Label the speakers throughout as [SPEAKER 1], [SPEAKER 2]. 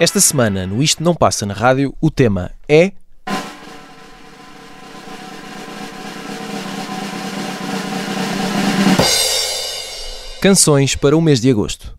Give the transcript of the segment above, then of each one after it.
[SPEAKER 1] Esta semana, no Isto Não Passa na Rádio, o tema é. Canções para o mês de agosto.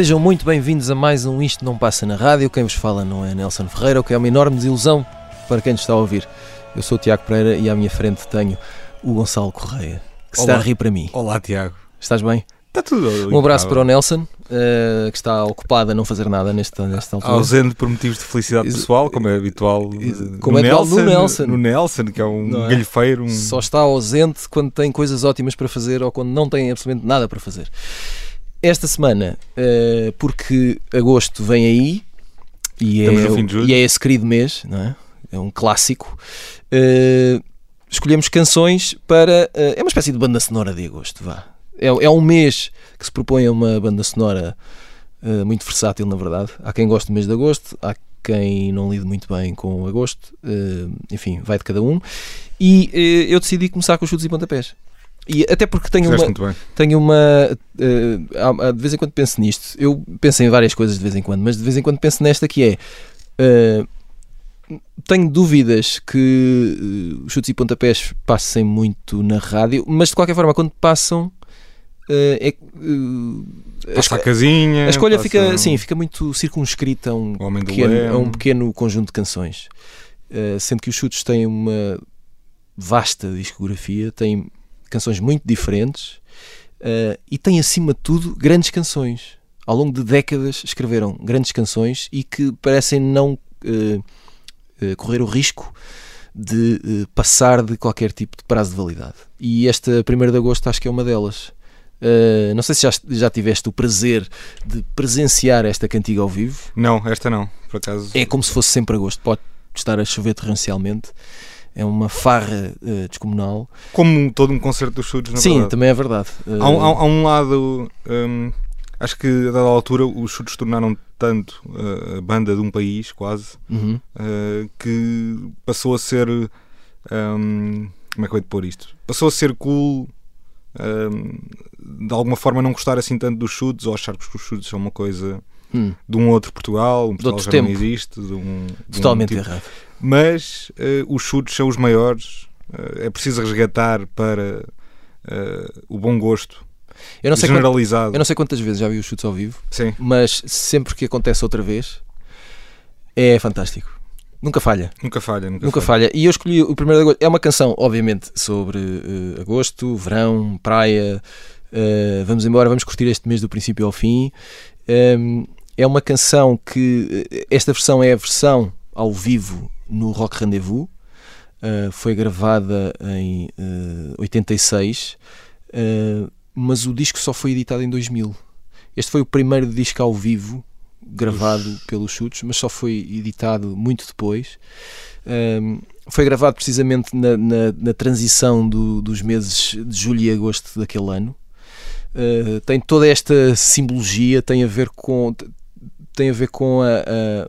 [SPEAKER 1] Sejam muito bem-vindos a mais um Isto Não Passa na Rádio. Quem vos fala não é Nelson Ferreira, o que é uma enorme desilusão para quem nos está a ouvir. Eu sou o Tiago Pereira e à minha frente tenho o Gonçalo Correia, que se está a
[SPEAKER 2] Olá.
[SPEAKER 1] rir para mim.
[SPEAKER 2] Olá, Tiago.
[SPEAKER 1] Estás bem?
[SPEAKER 2] Está tudo
[SPEAKER 1] Um abraço para o Nelson, eh, que está ocupado a não fazer nada nesta, nesta altura.
[SPEAKER 2] Ausente por motivos de felicidade pessoal, como é habitual. Eh,
[SPEAKER 1] como é habitual no Nelson.
[SPEAKER 2] No Nelson, que é um
[SPEAKER 1] é?
[SPEAKER 2] galhofeiro. Um...
[SPEAKER 1] Só está ausente quando tem coisas ótimas para fazer ou quando não tem absolutamente nada para fazer. Esta semana, eh, porque agosto vem aí e é, e é esse querido mês, não é? É um clássico. eh, escolhemos canções para. eh, é uma espécie de banda sonora de agosto, vá. É, é um mês que se propõe a uma banda sonora muito versátil, na verdade. Há quem goste do mês de agosto, há quem não lide muito bem com agosto, enfim, vai de cada um. E eu decidi começar com os chutes e pontapés.
[SPEAKER 3] E até porque tenho
[SPEAKER 2] Fizeste
[SPEAKER 3] uma, tenho uma. há- de vez em quando penso nisto. Eu penso em várias coisas de vez em quando, mas de vez em quando penso nesta que é. eh, tenho dúvidas que os chutes e pontapés passem muito na rádio, mas de qualquer forma, quando passam. é, a,
[SPEAKER 2] Passa
[SPEAKER 3] esco-
[SPEAKER 2] a casinha.
[SPEAKER 3] a escolha fica, sim, fica muito circunscrita a um, pequeno, a um pequeno conjunto de canções. Eh, sendo que os chutes têm uma vasta discografia, têm canções muito diferentes eh, e têm, acima de tudo, grandes canções. Ao longo de décadas escreveram grandes canções e que parecem não eh, correr o risco de passar de qualquer tipo de prazo de validade. E esta 1 de Agosto acho que é uma delas. Eh, não sei se já, já tiveste o prazer de presenciar esta cantiga ao vivo.
[SPEAKER 2] Não, esta não, por acaso.
[SPEAKER 3] É como se fosse sempre agosto. Pode estar a chover torrencialmente. É uma farra eh, descomunal.
[SPEAKER 2] Como todo um concerto dos chutes, na
[SPEAKER 3] Sim,
[SPEAKER 2] verdade.
[SPEAKER 3] também é verdade. Eh,
[SPEAKER 2] Há, um- há- há um lado. hum, acho que a dada altura os chutes tornaram tanto uh, a banda de um país, quase,
[SPEAKER 3] uhum.
[SPEAKER 2] uh, que passou a ser. hum, como é que eu hei de pôr isto? Passou a ser cool. hum, de alguma forma não gostar assim tanto dos chutes ou achar que os chutes são uma coisa
[SPEAKER 3] Hum,
[SPEAKER 2] de um outro Portugal, um Portugal já não
[SPEAKER 3] tempo.
[SPEAKER 2] existe, de um, de um
[SPEAKER 3] totalmente
[SPEAKER 2] tipo-
[SPEAKER 3] errado.
[SPEAKER 2] Mas eh, os chutes são os maiores. eh, é preciso resgatar para eh, o bom gosto
[SPEAKER 3] Eu não, sei
[SPEAKER 2] generalizado.
[SPEAKER 3] eu não sei quantas vezes já vi os chutes ao vivo,
[SPEAKER 2] Sim,
[SPEAKER 3] mas sempre que acontece outra vez é fantástico. Nunca falha.
[SPEAKER 2] nunca falha. Nunca,
[SPEAKER 3] Nunca falha. E eu escolhi o primeiro de agosto. É uma canção, obviamente, sobre eh, agosto, verão, praia. eh, vamos embora, vamos curtir este mês do princípio ao fim. Ehm, é uma canção que. Esta versão é a versão ao vivo no Rock Rendezvous. Eh, foi gravada em eh, 86, eh, mas o disco só foi editado em 2000. Este foi o primeiro disco ao vivo gravado pelos Chutes, mas só foi editado muito depois. Um, foi gravado precisamente na, na- na transição do- dos meses de julho e agosto daquele ano. Uh, tem toda esta simbologia, tem a ver com tem a ver com a, a-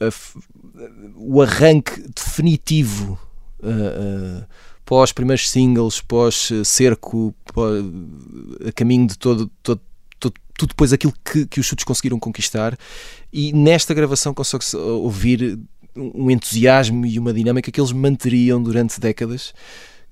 [SPEAKER 3] a- a o arranque definitivo uh, uh, pós primeiros singles, pós uh, cerco, pós, a caminho de todo, todo, todo- tudo depois aquilo que, que os chutes conseguiram conquistar. E nesta gravação consegue-se ouvir um entusiasmo e uma dinâmica que eles manteriam durante décadas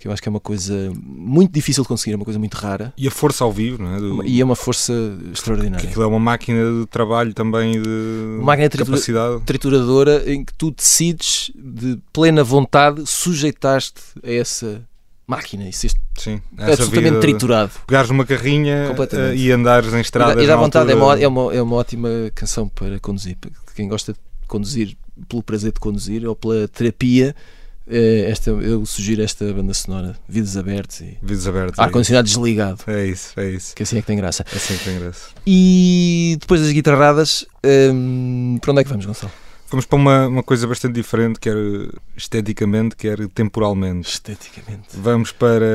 [SPEAKER 3] que eu acho que é uma coisa muito difícil de conseguir, é uma coisa muito rara
[SPEAKER 2] E a força ao vivo, não é? Do-
[SPEAKER 3] e é uma força
[SPEAKER 2] que
[SPEAKER 3] extraordinária.
[SPEAKER 2] aquilo é uma máquina de trabalho também e de
[SPEAKER 3] Uma máquina tritura-
[SPEAKER 2] capacidade.
[SPEAKER 3] Trituradora em que tu decides de plena vontade sujeitar-te a essa máquina e seres
[SPEAKER 2] Sim, essa
[SPEAKER 3] absolutamente
[SPEAKER 2] vida
[SPEAKER 3] triturado.
[SPEAKER 2] Pegares numa carrinha eh, e andares em estradas.
[SPEAKER 3] E dá
[SPEAKER 2] na
[SPEAKER 3] vontade, é
[SPEAKER 2] altura-
[SPEAKER 3] uma, é, uma, é uma ótima canção para conduzir. Para quem gosta de conduzir pelo prazer de conduzir ou pela terapia, esta, eu sugiro esta banda sonora, Vidas Abertas e
[SPEAKER 2] Vidros abertos. é
[SPEAKER 3] ar-condicionado desligado,
[SPEAKER 2] isso. É isso, é isso.
[SPEAKER 3] que assim é que tem graça.
[SPEAKER 2] É assim que tem graça.
[SPEAKER 3] E depois das guitarradas, hum, para onde é que vamos, Gonçalo?
[SPEAKER 2] Vamos para uma, uma coisa bastante diferente, quer esteticamente, quer temporalmente.
[SPEAKER 3] Esteticamente.
[SPEAKER 2] Vamos para,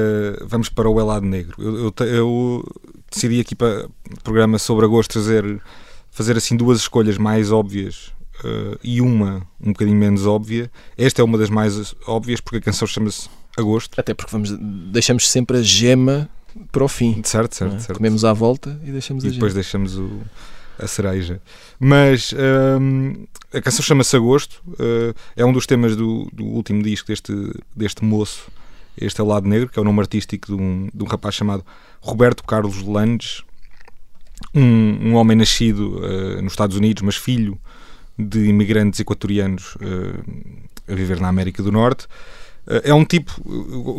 [SPEAKER 2] vamos para o Elado Negro. Eu, eu, eu decidi aqui para o programa sobre agosto trazer, fazer assim duas escolhas mais óbvias eh, e uma um bocadinho menos óbvia. Esta é uma das mais óbvias porque a canção chama-se Agosto.
[SPEAKER 3] Até porque vamos, deixamos sempre a gema para o fim.
[SPEAKER 2] Certo, certo,
[SPEAKER 3] é?
[SPEAKER 2] certo.
[SPEAKER 3] Comemos à volta e deixamos
[SPEAKER 2] e
[SPEAKER 3] a
[SPEAKER 2] depois
[SPEAKER 3] gema.
[SPEAKER 2] deixamos o- a cereja. Mas hum, a canção chama-se Agosto, eh, é um dos temas do, do último disco deste, deste moço, este é o Lado Negro, que é o nome artístico de um, de um rapaz chamado Roberto Carlos Landes, um, um homem nascido eh, nos Estados Unidos, mas filho de imigrantes equatorianos eh, a viver na América do Norte. Eh, é um tipo,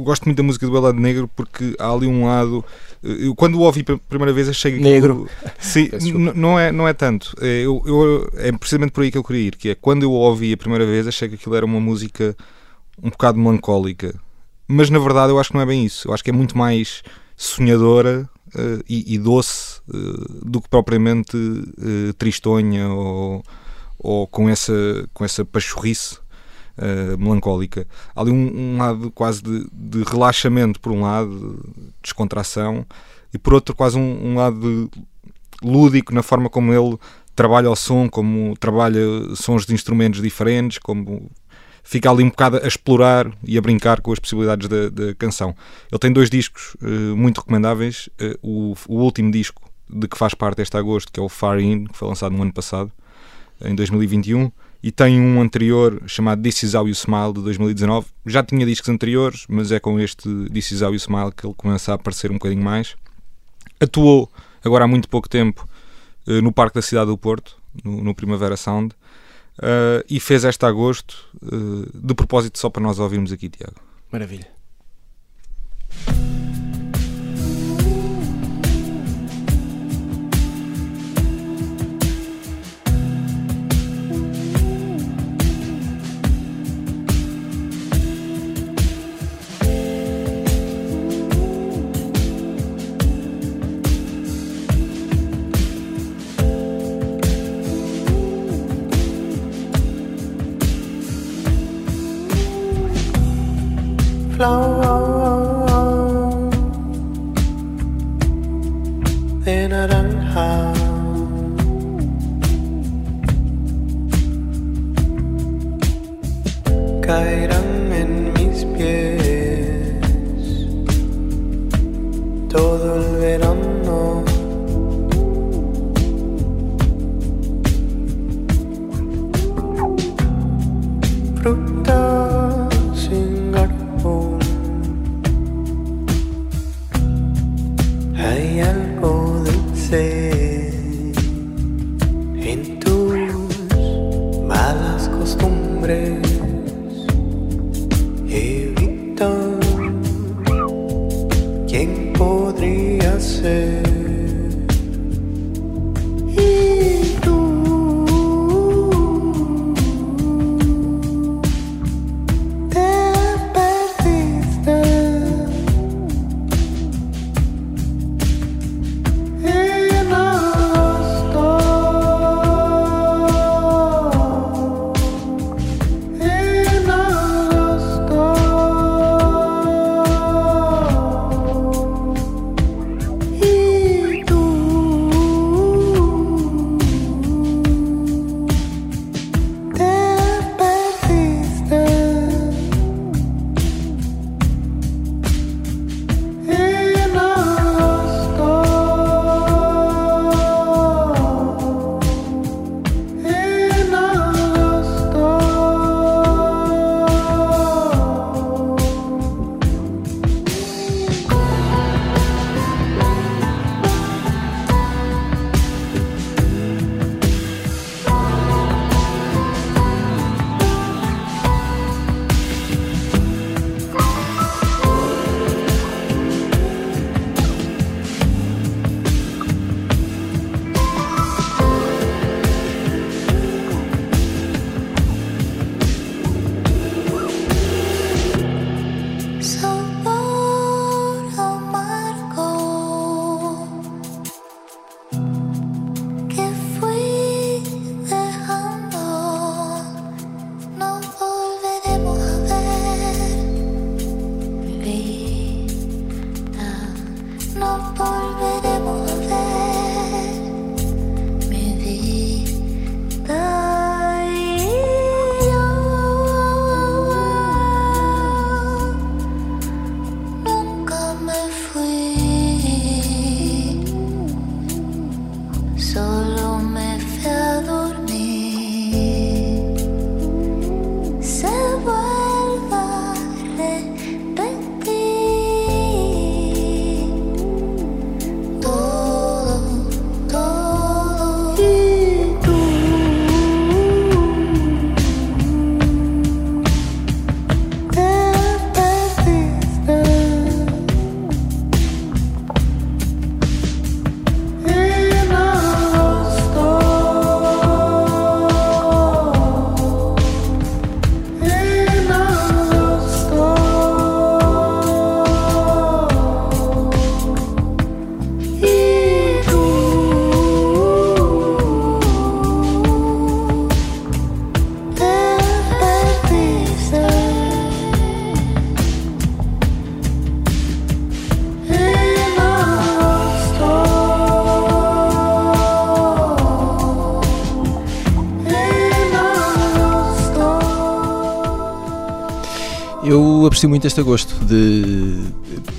[SPEAKER 2] gosto muito da música do Elado Negro porque há ali um lado. eh, Eu, quando o ouvi pela primeira vez, achei que.
[SPEAKER 3] Negro.
[SPEAKER 2] Sim,
[SPEAKER 3] desculpa.
[SPEAKER 2] n- não é, não é tanto. É, eu, eu- é precisamente por aí que eu queria ir. Que é quando eu ouvi a primeira vez, achei que aquilo era uma música um bocado melancólica. Mas na verdade, eu acho que não é bem isso. Eu acho que é muito mais sonhadora eh, e, e doce eh, do que propriamente eh, tristonha ou, ou com essa, com essa pachorrice eh, melancólica. Há ali um, um lado quase de, de relaxamento, por um lado, de descontração, e por outro, quase um, um lado lúdico na forma como ele trabalha o som, como trabalha sons de instrumentos diferentes, como fica ali um bocado a explorar e a brincar com as possibilidades da, da canção. Ele tem dois discos eh, muito recomendáveis. Eh, o, o último disco de que faz parte este agosto, que é o Far In, que foi lançado no ano passado, em 2021, e tem um anterior chamado This Is How You Smile de 2019. Já tinha discos anteriores, mas é com este This Is How You Smile que ele começa a aparecer um bocadinho mais. Atuou agora há muito pouco tempo eh, no Parque da Cidade do Porto, no, Primavera Sound, eh, e fez este agosto eh, de propósito só para nós ouvirmos aqui, Tiago.
[SPEAKER 4] Maravilha.
[SPEAKER 5] Ser.
[SPEAKER 3] Eu aprecio muito este agosto de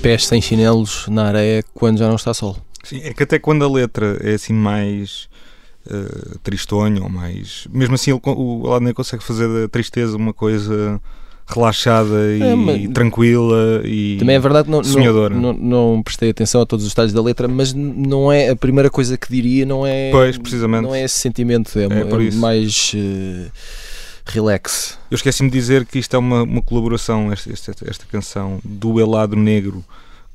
[SPEAKER 3] pés sem chinelos na areia quando já não está sol.
[SPEAKER 6] Sim, é que até quando a letra é assim mais uh, tristonha ou mais. Mesmo assim, ele, o Aladdin consegue fazer da tristeza uma coisa relaxada e
[SPEAKER 3] É, mas-
[SPEAKER 6] tranquila e.
[SPEAKER 3] Também é verdade que não,
[SPEAKER 6] sonhadora.
[SPEAKER 3] não, não, não prestei atenção a todos os detalhes da letra, mas não é a primeira coisa que diria, não é.
[SPEAKER 6] Pois, precisamente.
[SPEAKER 3] Não é esse sentimento, é,
[SPEAKER 6] É por
[SPEAKER 3] é
[SPEAKER 6] isso.
[SPEAKER 3] mais eh, relax.
[SPEAKER 6] Eu esqueci-me de dizer que isto é uma, uma colaboração, esta, esta, esta canção do Elado Negro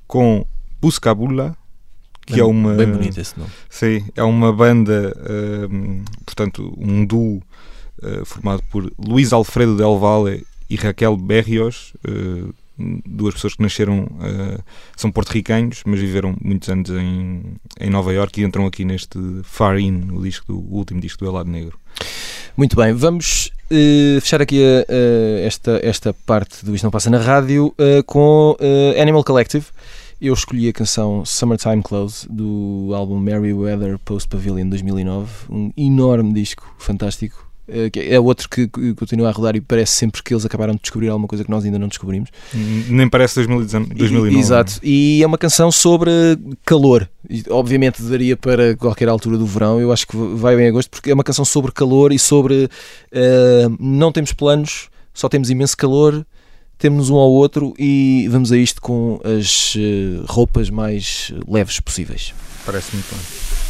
[SPEAKER 6] com Buscabula, que
[SPEAKER 3] bem,
[SPEAKER 6] é uma.
[SPEAKER 3] Bem bonito esse nome.
[SPEAKER 6] Sim, é uma banda, hum, portanto, um duo uh, formado por Luís Alfredo Del Valle e Raquel Berrios, uh, duas pessoas que nasceram, uh, são porto-ricanhos, mas viveram muitos anos em, em Nova York e entram aqui neste Far In, o, disco do, o último disco do Elado Negro.
[SPEAKER 3] Muito bem, vamos eh, fechar aqui a- a esta, esta parte do Isto Não Passa na Rádio eh, com eh, Animal Collective. Eu escolhi a canção Summertime Clothes do álbum Merryweather Post Pavilion 2009, um enorme disco, fantástico. Eh, é outro que continua a rodar e parece sempre que eles acabaram de descobrir alguma coisa que nós ainda não descobrimos.
[SPEAKER 6] Nem parece 2019.
[SPEAKER 3] E-
[SPEAKER 6] 2009.
[SPEAKER 3] Exato. E é uma canção sobre calor. Obviamente daria para qualquer altura do verão. Eu acho que vai bem a gosto porque é uma canção sobre calor e sobre eh, não temos planos, só temos imenso calor, temos um ao outro e vamos a isto com as eh, roupas mais leves possíveis.
[SPEAKER 6] Parece muito bem.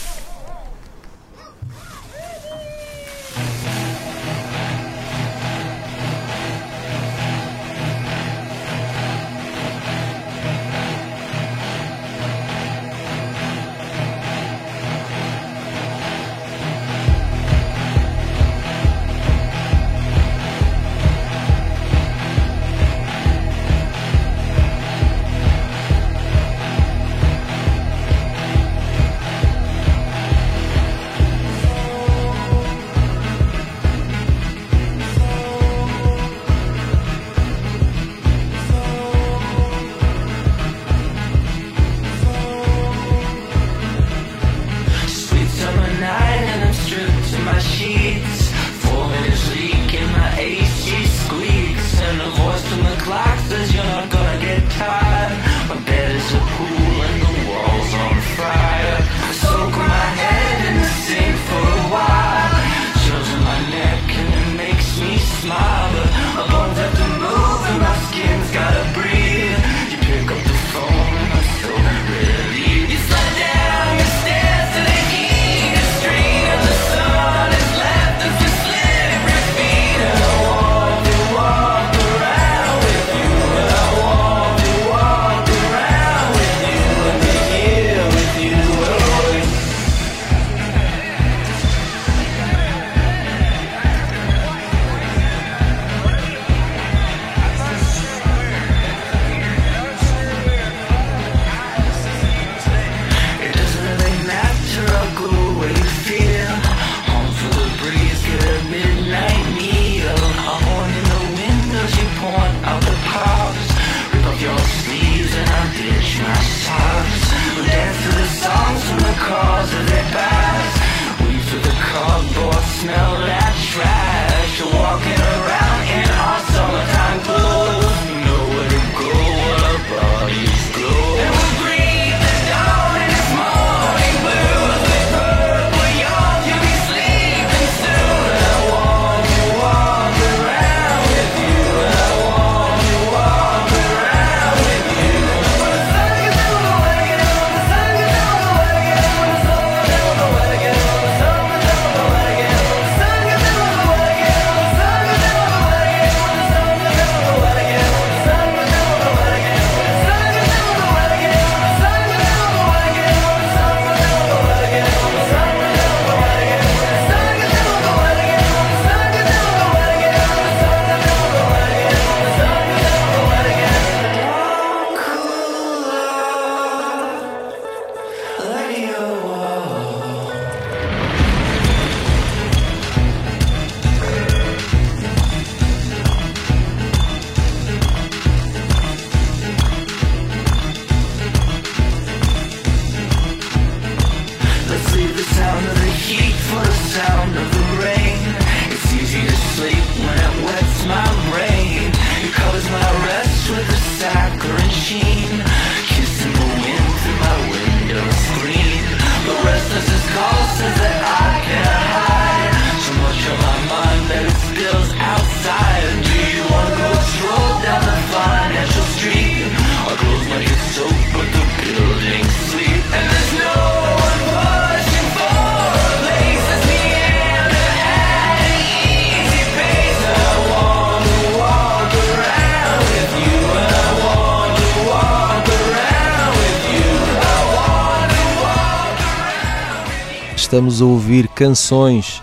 [SPEAKER 3] Estamos a ouvir canções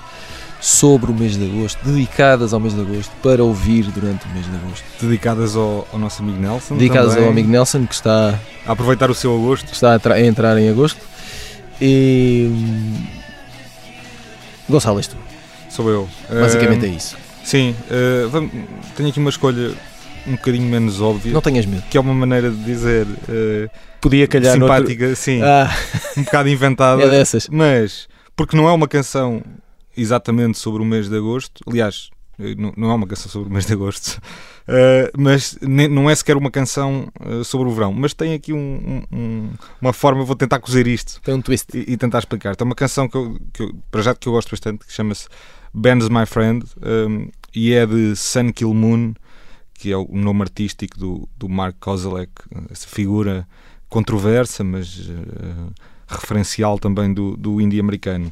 [SPEAKER 3] sobre o mês de agosto, dedicadas ao mês de agosto, para ouvir durante o mês de agosto.
[SPEAKER 2] Dedicadas ao, ao nosso amigo Nelson.
[SPEAKER 3] Dedicadas
[SPEAKER 2] também,
[SPEAKER 3] ao amigo Nelson, que está,
[SPEAKER 2] A aproveitar o seu agosto.
[SPEAKER 3] está a, a entrar em agosto. E. hum, Gonçalo, és tu.
[SPEAKER 2] Sou eu.
[SPEAKER 3] Basicamente
[SPEAKER 2] Eh,
[SPEAKER 3] é isso.
[SPEAKER 2] Sim, eh, vam- tenho aqui uma escolha um bocadinho menos óbvia,
[SPEAKER 3] Não tenhas medo.
[SPEAKER 2] que é uma maneira de dizer eh,
[SPEAKER 3] Podia calhar
[SPEAKER 2] simpática, sim,
[SPEAKER 3] Ah,
[SPEAKER 2] um bocado inventada,
[SPEAKER 3] é dessas.
[SPEAKER 2] mas porque não é uma canção exatamente sobre o mês de agosto, aliás, eh, não, é uma canção sobre o mês de agosto, eh, mas ne- não é sequer uma canção eh, sobre o verão, mas tem aqui um- um- um- uma forma, eu vou tentar cozer isto
[SPEAKER 3] Tem um twist.
[SPEAKER 2] e, e tentar explicar. Tem uma canção que eu, que eu- para já que eu gosto bastante, que chama-se Band's My Friend, um, e é de Sun Kill Moon, que é o nome artístico do, do Mark Kozelek, essa figura controversa, mas uh, referencial também do, do indie americano.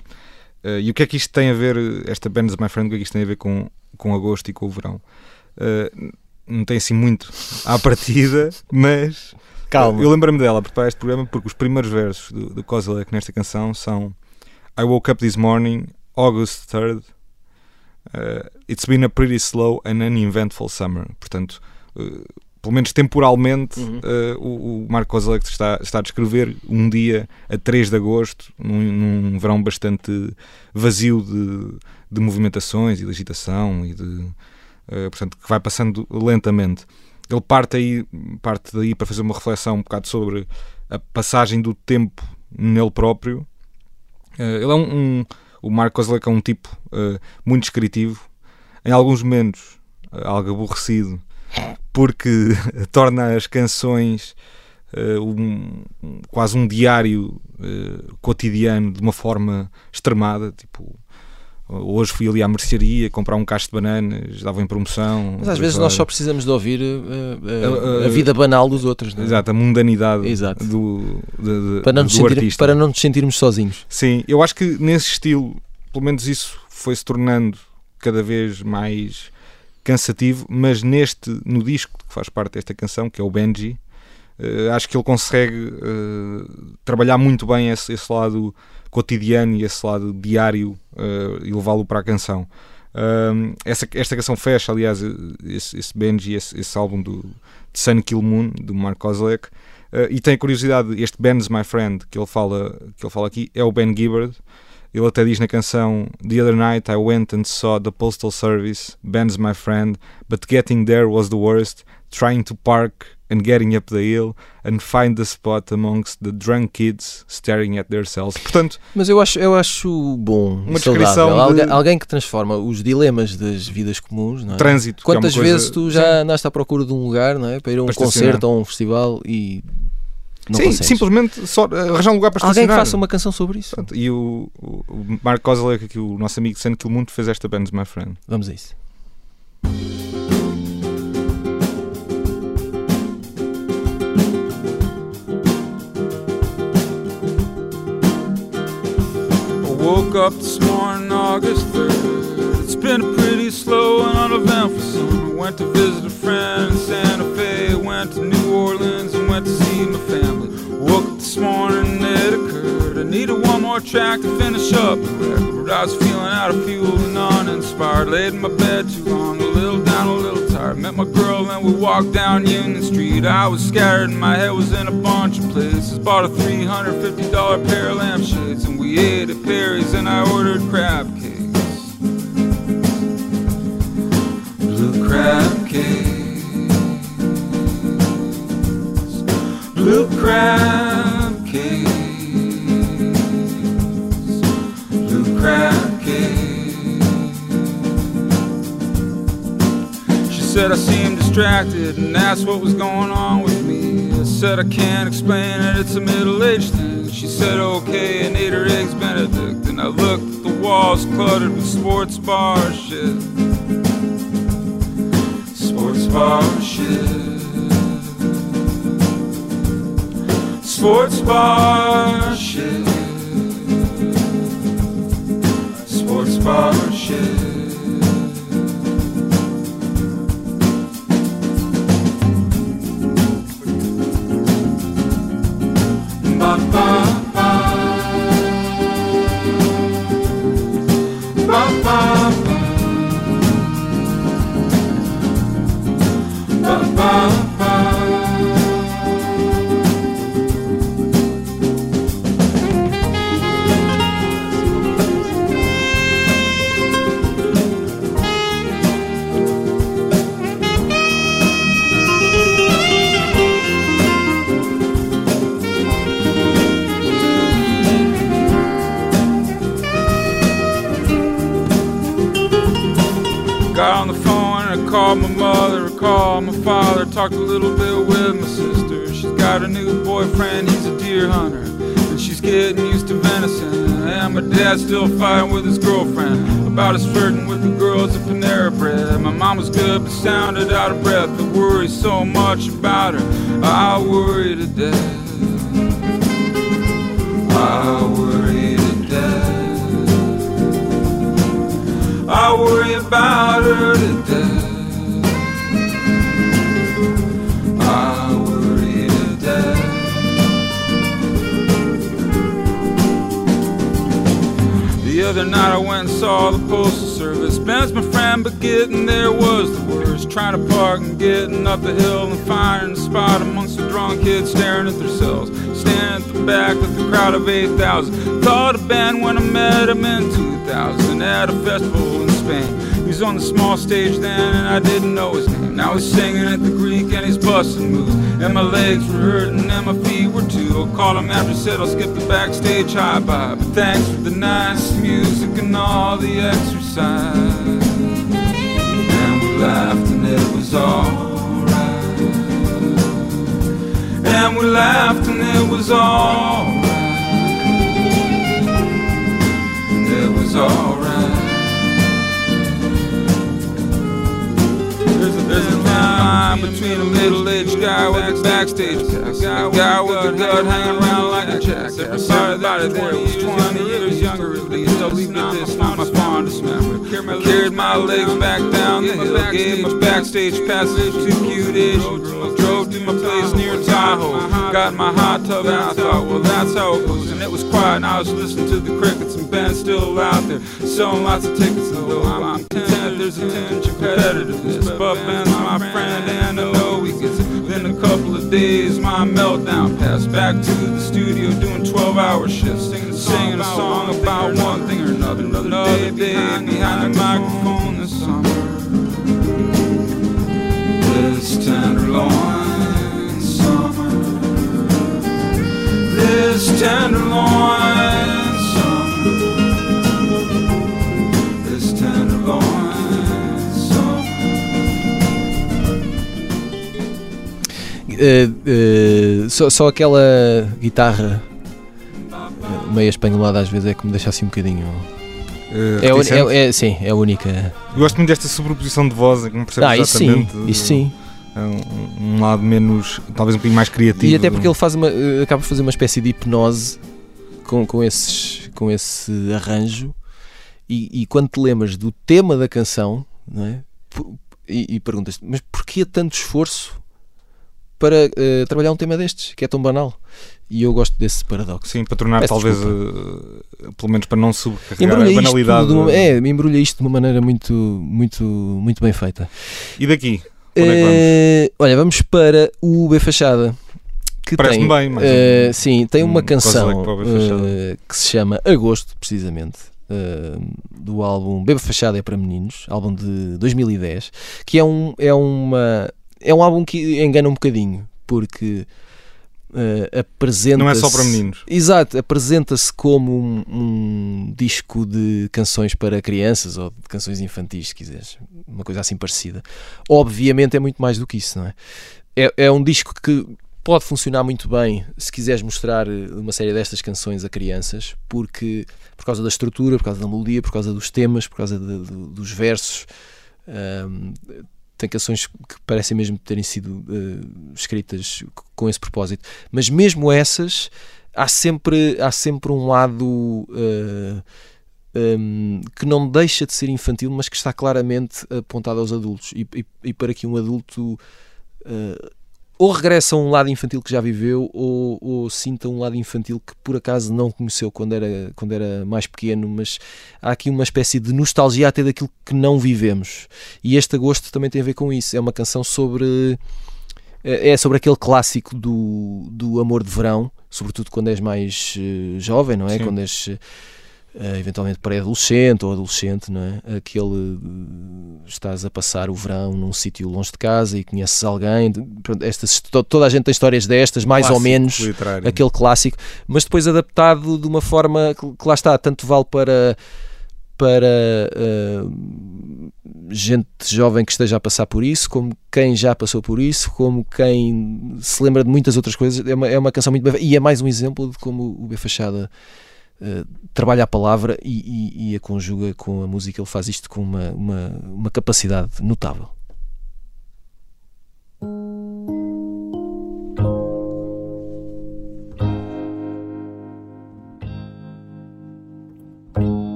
[SPEAKER 2] Uh, e o que é que isto tem a ver, esta Band's My Friend, o que é que isto tem a ver com, com agosto e com o verão? Uh, não tem assim muito à partida, mas
[SPEAKER 3] Calma.
[SPEAKER 2] eu lembrei-me dela para preparar este programa porque os primeiros versos do, do Kozilek nesta canção são I woke up this morning, August 3rd. uh, it's been a pretty slow and uneventful summer. Portanto, pelo menos temporalmente,
[SPEAKER 3] Uhum.
[SPEAKER 2] uh, o, o Marco Kozilek está, está a descrever um dia a 3 de agosto, num, num verão bastante vazio de, de movimentações e de agitação e de. uh, portanto, que vai passando lentamente ele parte, aí, parte daí para fazer uma reflexão um bocado sobre a passagem do tempo nele próprio. Eh, ele é um, um- o Mark Kozlek é um tipo eh, muito descritivo, em alguns momentos algo aborrecido, porque torna as canções eh, um- quase um diário eh, cotidiano de uma forma extremada, tipo hoje fui ali à mercearia comprar um cacho de bananas, dava em promoção.
[SPEAKER 3] Mas às vezes nós só precisamos de ouvir uh, uh,
[SPEAKER 2] Uh, uh,
[SPEAKER 3] a vida banal dos outros. não é?
[SPEAKER 2] Exato, a mundanidade
[SPEAKER 3] Exato.
[SPEAKER 2] Do, de- de-
[SPEAKER 3] Para, não
[SPEAKER 2] do
[SPEAKER 3] sentir-
[SPEAKER 2] artista.
[SPEAKER 3] para não nos sentirmos sozinhos.
[SPEAKER 2] Sim, eu acho que nesse estilo, pelo menos isso foi se tornando cada vez mais cansativo, mas neste, no disco que faz parte desta canção, que é o Benji, eh, acho que ele consegue eh, trabalhar muito bem esse, esse lado cotidiano e esse lado diário eh, e levá-lo para a canção. Essa, esta canção fecha, aliás, esse, esse Benji, esse, esse álbum do, de Sun Kill Moon, do Mark Kozlek, Uh, e tem curiosidade, este Ben's My Friend que ele fala, que ele fala aqui é o Ben Gibbard. Ele até diz na canção The other night I went and saw the postal service, Ben's my friend, but getting there was the worst, trying to park and getting up the hill and find the spot amongst the drunk kids staring at their cells. Portanto,
[SPEAKER 3] Mas eu acho, eu acho bom,
[SPEAKER 2] Uma descrição de-
[SPEAKER 3] Alguém, alguém que transforma os dilemas das vidas comuns, não é?
[SPEAKER 2] trânsito. é
[SPEAKER 3] Quantas
[SPEAKER 2] coisa-
[SPEAKER 3] vezes tu já andaste à procura de um lugar, não é? Para ir a um concerto ou a um festival e não
[SPEAKER 2] Sim,
[SPEAKER 3] consegues.
[SPEAKER 2] simplesmente só arranjar um lugar para
[SPEAKER 3] Alguém que
[SPEAKER 2] estacionar.
[SPEAKER 3] faça uma canção sobre isso.
[SPEAKER 2] Portanto, E o, o, o Mark Kozlek, aqui, o nosso amigo Sam Kilmundo, fez esta Ben's My Friend.
[SPEAKER 3] Vamos a isso.
[SPEAKER 7] I woke up this morning, August 3rd. It's been a pretty slow and uneventful summer. Went to visit a friend in Santa Fe, went to New Orleans, and went to see my family. This morning, it occurred. I needed one more track to finish up the record. I was feeling out of fuel and uninspired. Laid in my bed too long, a little down, a little tired. Met my girl and we walked down Union Street. I was scattered and my head was in a bunch of places. Bought a $350 pair of lampshades and we ate at Perry's and I ordered crab cakes. Blue crab cakes. Blue crab distracted and asked what was going on with me. I said I can't explain it, it's a middle-aged thing. She said okay and ate her eggs Benedict. And I looked at the walls cluttered with sports bar shit. Sports bar shit. Sports bar shit. Sports bar shit. Got on the phone and I called my mother, I called my father, talked a little bit with my sister. She's got a new boyfriend, he's a deer hunter, and she's getting used to venison. And my dad's still fighting with his girlfriend about his flirting with the girls at Panera Bread. My mom was good but sounded out of breath. I worry so much about her, I worry to death. I worry I worry about her to death. The other night I went and saw the postal service. Ben's my friend, but getting there was the worst. Trying to park and getting up the hill and finding a spot amongst the drunk kids staring at themselves. Standing at the back with a crowd of 8,000. Thought of Ben when I met him in 2000 at a festival Spain. He was on the small stage then and I didn't know his name. Now he's singing at the Greek and he's busting moves. And my legs were hurting and my feet were too. I called him after, said I'll skip the backstage high bye. But thanks for the nice music and all the exercise. And we laughed and it was alright. And we laughed and it was alright. And it was alright. Line between a middle-aged guy with a backstage pass, guy with a gut hanging around like a jackass. Everybody there was 20 years younger at least. I'll leave it this not my fondest memory. Carried my legs back down the hill, gave my backstage passage to cute My place near Tahoe, got my hot tub and I thought, well that's how it goes. And it was quiet and I was listening to the crickets and Ben still out there selling lots of tickets. And though I'm content, there's a tinge of competitiveness, but Ben's my friend and I know he gets it. Then a couple of days, my meltdown passed back to the studio doing 12 hour shifts, singing, singing a song about one thing or another. Another day, behind the microphone this summer. This tenderloin This tenderloin summer. This tenderloin summer.
[SPEAKER 3] Eh, eh, só, só aquela guitarra eh, meio espanholada às vezes é que me deixa assim um bocadinho.
[SPEAKER 2] Eh,
[SPEAKER 3] É, é- é- sim, é a única.
[SPEAKER 2] Eu Gosto muito desta sobreposição de voz, em que não percebes
[SPEAKER 3] Ah, isso sim,
[SPEAKER 2] exatamente.
[SPEAKER 3] isso sim.
[SPEAKER 2] É Um, um lado menos, talvez um bocadinho mais criativo.
[SPEAKER 3] E até porque ele faz uma, eh, acaba por fazer uma espécie de hipnose com, com, esses, com esse arranjo. E, e quando te lembras do tema da canção, não é? E, e perguntas mas porquê tanto esforço para eh, trabalhar um tema destes, que é tão banal? E eu gosto desse paradoxo.
[SPEAKER 2] Sim, para tornar
[SPEAKER 3] Peço
[SPEAKER 2] talvez, eh, pelo menos para não subcarregar
[SPEAKER 3] Embrulha
[SPEAKER 2] a banalidade.
[SPEAKER 3] de uma, é, embrulha isto de uma maneira muito, muito, muito bem feita.
[SPEAKER 2] E daqui? Onde é que vamos?
[SPEAKER 3] Eh, olha, vamos para o B Fachada. Que
[SPEAKER 2] Parece-me
[SPEAKER 3] tem,
[SPEAKER 2] bem, mas
[SPEAKER 3] eh,
[SPEAKER 2] um-
[SPEAKER 3] sim, tem uma
[SPEAKER 2] um
[SPEAKER 3] canção eh, que se chama Agosto, precisamente, eh, do álbum Beba Fachada é para Meninos, álbum de 2010, que é um, é uma é um álbum que engana um bocadinho, porque eh, apresenta
[SPEAKER 2] Não é só para meninos.
[SPEAKER 3] Exato, apresenta-se como um, um disco de canções para crianças ou de canções infantis, se quiseres, uma coisa assim parecida. Obviamente é muito mais do que isso, não é? É, é um disco que pode funcionar muito bem se quiseres mostrar eh, uma série destas canções a crianças, porque por causa da estrutura, por causa da melodia, por causa dos temas, por causa de- do- dos versos. ahm, tem canções que parecem mesmo terem sido eh, escritas com esse propósito, mas mesmo essas há sempre, há sempre um lado eh, um, que não deixa de ser infantil, mas que está claramente apontado aos adultos. E, e- e para que um adulto eh, ou regressa a um lado infantil que já viveu ou, ou sinta um lado infantil que por acaso não conheceu quando era, quando era mais pequeno, mas há aqui uma espécie de nostalgia até daquilo que não vivemos. E este agosto também tem a ver com isso. É uma canção sobre. É é sobre aquele clássico do, do amor de verão, sobretudo quando és mais eh, jovem, não é?
[SPEAKER 2] Sim.
[SPEAKER 3] Quando és eh, eventualmente pré-adolescente ou adolescente, não é? Aquele eh, estás a passar o verão num sítio longe de casa e conheces alguém. pronto, estas, to- toda a gente tem histórias destas, mais ou
[SPEAKER 2] Clássico
[SPEAKER 3] menos
[SPEAKER 2] literário.
[SPEAKER 3] aquele clássico, mas depois adaptado de uma forma que, lá está, tanto vale para para eh, gente jovem que esteja a passar por isso, como quem já passou por isso, como quem se lembra de muitas outras coisas. É uma, é uma canção muito bem e é mais um exemplo de como o B Fachada eh, trabalha a palavra e, e- e a conjuga com a música. Ele faz isto com uma, uma, uma capacidade notável.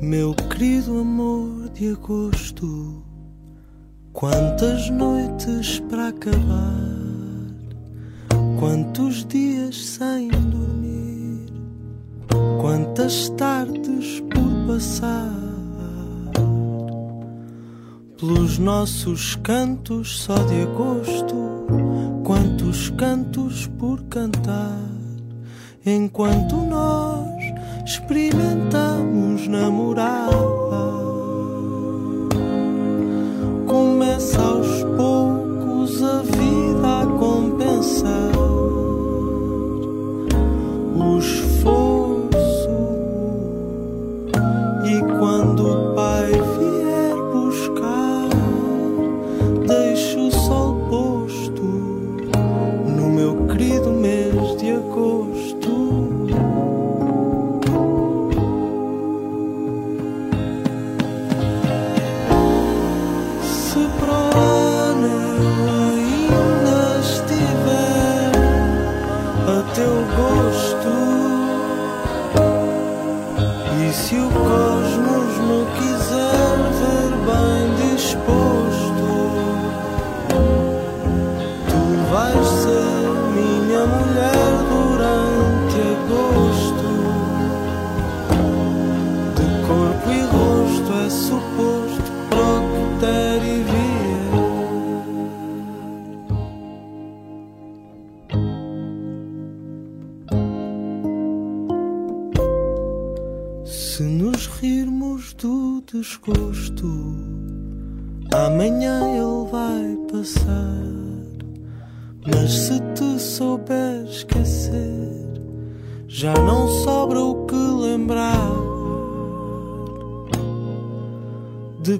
[SPEAKER 8] Meu querido amor de agosto, quantas noites para acabar, quantos dias sem dormir, quantas tardes por passar, pelos nossos cantos só de agosto, quantos cantos por cantar enquanto nós experimentamos namorar. Começa aos poucos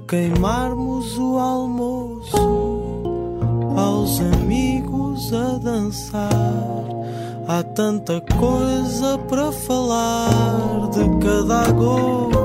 [SPEAKER 8] queimarmos o almoço aos amigos a dançar. Há tanta coisa para falar de cada agosto.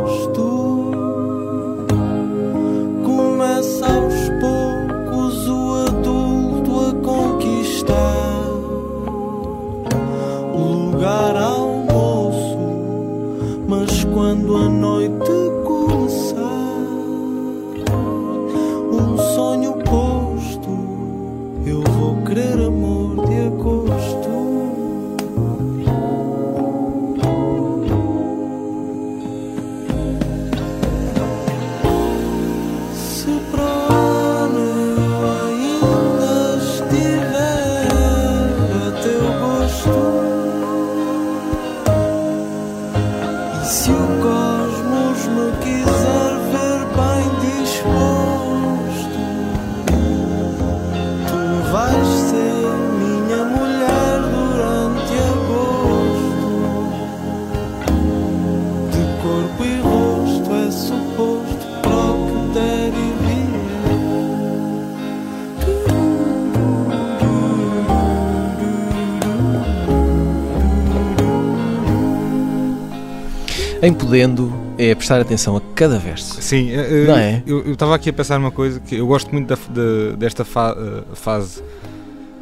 [SPEAKER 8] É
[SPEAKER 3] prestar atenção a cada verso.
[SPEAKER 2] Sim, eh, eh,
[SPEAKER 3] Não é?
[SPEAKER 2] eu eu estava aqui a pensar uma coisa que eu gosto muito da- de- desta fa- eh, fase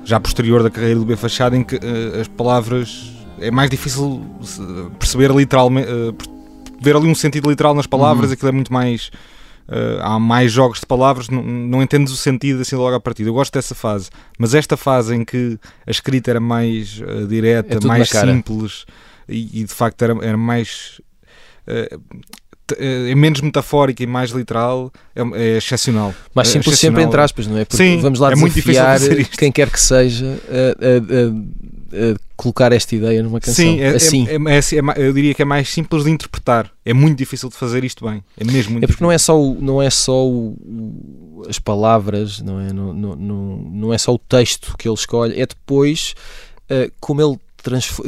[SPEAKER 2] já posterior da carreira do B Fachada em que eh, as palavras é mais difícil perceber literalmente, per- ver ali um sentido literal nas palavras,
[SPEAKER 3] Uhum.
[SPEAKER 2] aquilo é muito mais. eh, há mais jogos de palavras, não, não entendes o sentido assim logo à partida. Eu gosto dessa fase, mas esta fase em que a escrita era mais direta,
[SPEAKER 3] É
[SPEAKER 2] mais simples e, e, de facto era, era mais. Eh, t- eh, é menos metafórica e mais literal, é, é excepcional.
[SPEAKER 3] Mais
[SPEAKER 2] É
[SPEAKER 3] simples
[SPEAKER 2] excepcional.
[SPEAKER 3] sempre entre aspas, não é? Porque
[SPEAKER 2] Sim,
[SPEAKER 3] vamos lá
[SPEAKER 2] é muito difícil
[SPEAKER 3] desafiar quem quer que seja a, a- a- colocar esta ideia numa canção.
[SPEAKER 2] Sim, é,
[SPEAKER 3] assim.
[SPEAKER 2] é- é- é assim, é eu diria que é mais simples de interpretar. É muito difícil de fazer isto bem. É mesmo muito
[SPEAKER 3] É porque não
[SPEAKER 2] difícil.
[SPEAKER 3] é só, o- não é só o- as palavras, não é, não, não, não, não é só o texto que ele escolhe, é depois eh, como ele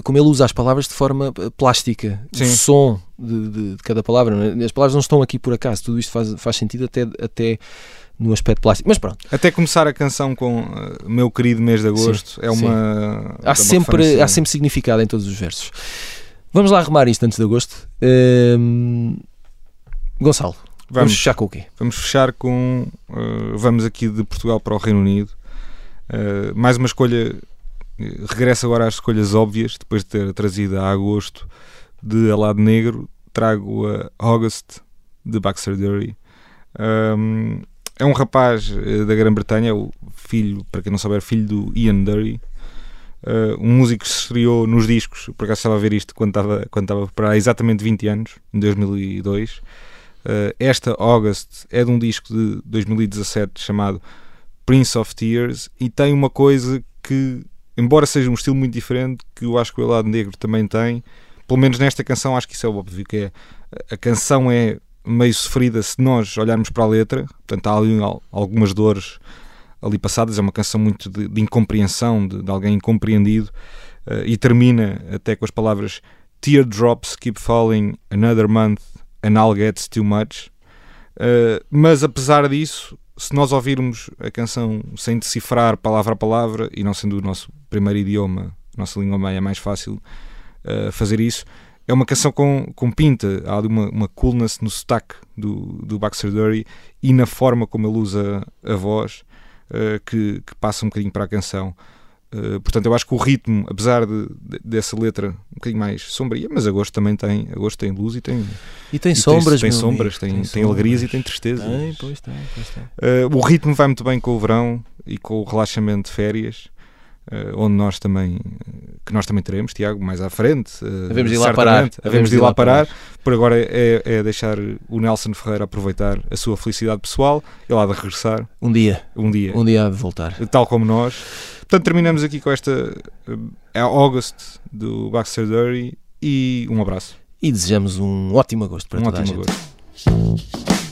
[SPEAKER 3] como ele usa as palavras de forma eh, plástica,
[SPEAKER 2] Sim.
[SPEAKER 3] o som de, de- de cada palavra. é? As palavras não estão aqui por acaso, tudo isto faz, faz sentido até, até no aspecto plástico. Mas pronto,
[SPEAKER 2] Até começar a canção com uh, Meu querido mês de agosto é
[SPEAKER 3] sim.
[SPEAKER 2] uma. é
[SPEAKER 3] há
[SPEAKER 2] uma
[SPEAKER 3] sempre,
[SPEAKER 2] referência.
[SPEAKER 3] há sempre significado em todos os versos. Vamos lá arrumar isto antes de agosto. Hum, Gonçalo, vamos,
[SPEAKER 2] Vamos,
[SPEAKER 3] fechar com o quê?
[SPEAKER 2] vamos fechar com. uh, vamos aqui de Portugal para o Reino Unido. Uh, mais uma escolha. uh, Regresso agora às escolhas óbvias, depois de ter trazido a agosto de Alado Negro. Trago a August de Baxter Dury. Um, é um rapaz eh, da Grã-Bretanha, o filho, para quem não souber, filho do Ian Dury. Uh, um músico que se estreou nos discos, por acaso estava a ver isto quando estava, quando estava para há exatamente 20 anos, em 2002. Uh, esta August é de um disco de 2017 chamado Prince of Tears e tem uma coisa que, embora seja um estilo muito diferente, que eu acho que o Elado Negro também tem, pelo menos nesta canção acho que isso é óbvio, que é a canção é meio sofrida se nós olharmos para a letra, portanto há ali al- algumas dores ali passadas, é uma canção muito de, de incompreensão, de, de alguém incompreendido, eh, e termina até com as palavras Teardrops keep falling another month and I'll get too much. Eh, mas apesar disso, se nós ouvirmos a canção sem decifrar palavra a palavra, e não sendo o nosso primeiro idioma, nossa língua mãe é mais fácil fazer isso, é uma canção com, com pinta, há ali uma, uma coolness no sotaque do, do Baxter Dury e na forma como ele usa a voz eh, que, que passa um bocadinho para a canção. Eh, portanto, eu acho que o ritmo, apesar de, de- dessa letra um bocadinho mais sombria, mas agosto também tem, agosto tem luz e tem,
[SPEAKER 3] E tem
[SPEAKER 2] e
[SPEAKER 3] sombras,
[SPEAKER 2] tem, sombras,
[SPEAKER 3] amigo,
[SPEAKER 2] tem, tem alegrias e
[SPEAKER 3] sombras.
[SPEAKER 2] tem tristeza.
[SPEAKER 3] Tem, pois tem, pois tem.
[SPEAKER 2] Eh, o ritmo vai muito bem com o verão e com o relaxamento de férias, onde nós também que nós também teremos, Tiago, mais à frente. eh,
[SPEAKER 3] Havemos de ir lá parar.
[SPEAKER 2] Havemos de ir lá parar. Por agora é, é deixar o Nelson Ferreira aproveitar a sua felicidade pessoal. Ele há de regressar
[SPEAKER 3] Um dia,
[SPEAKER 2] um dia,
[SPEAKER 3] um dia há de voltar.
[SPEAKER 2] tal como nós. Portanto, terminamos aqui com esta eh, é August do Baxter Dury e um abraço.
[SPEAKER 3] E desejamos um ótimo agosto para
[SPEAKER 2] um
[SPEAKER 3] toda a
[SPEAKER 2] ótimo
[SPEAKER 3] gente.
[SPEAKER 2] agosto.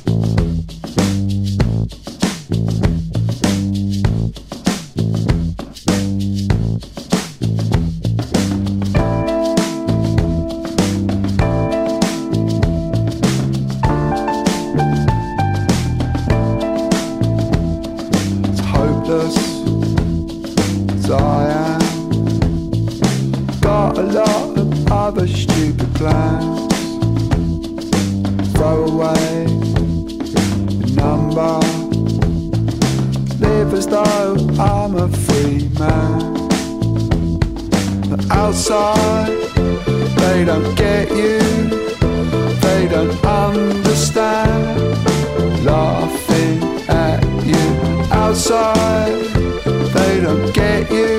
[SPEAKER 9] Outside, they don't get you. They don't understand. Laughing at you outside. They don't get you.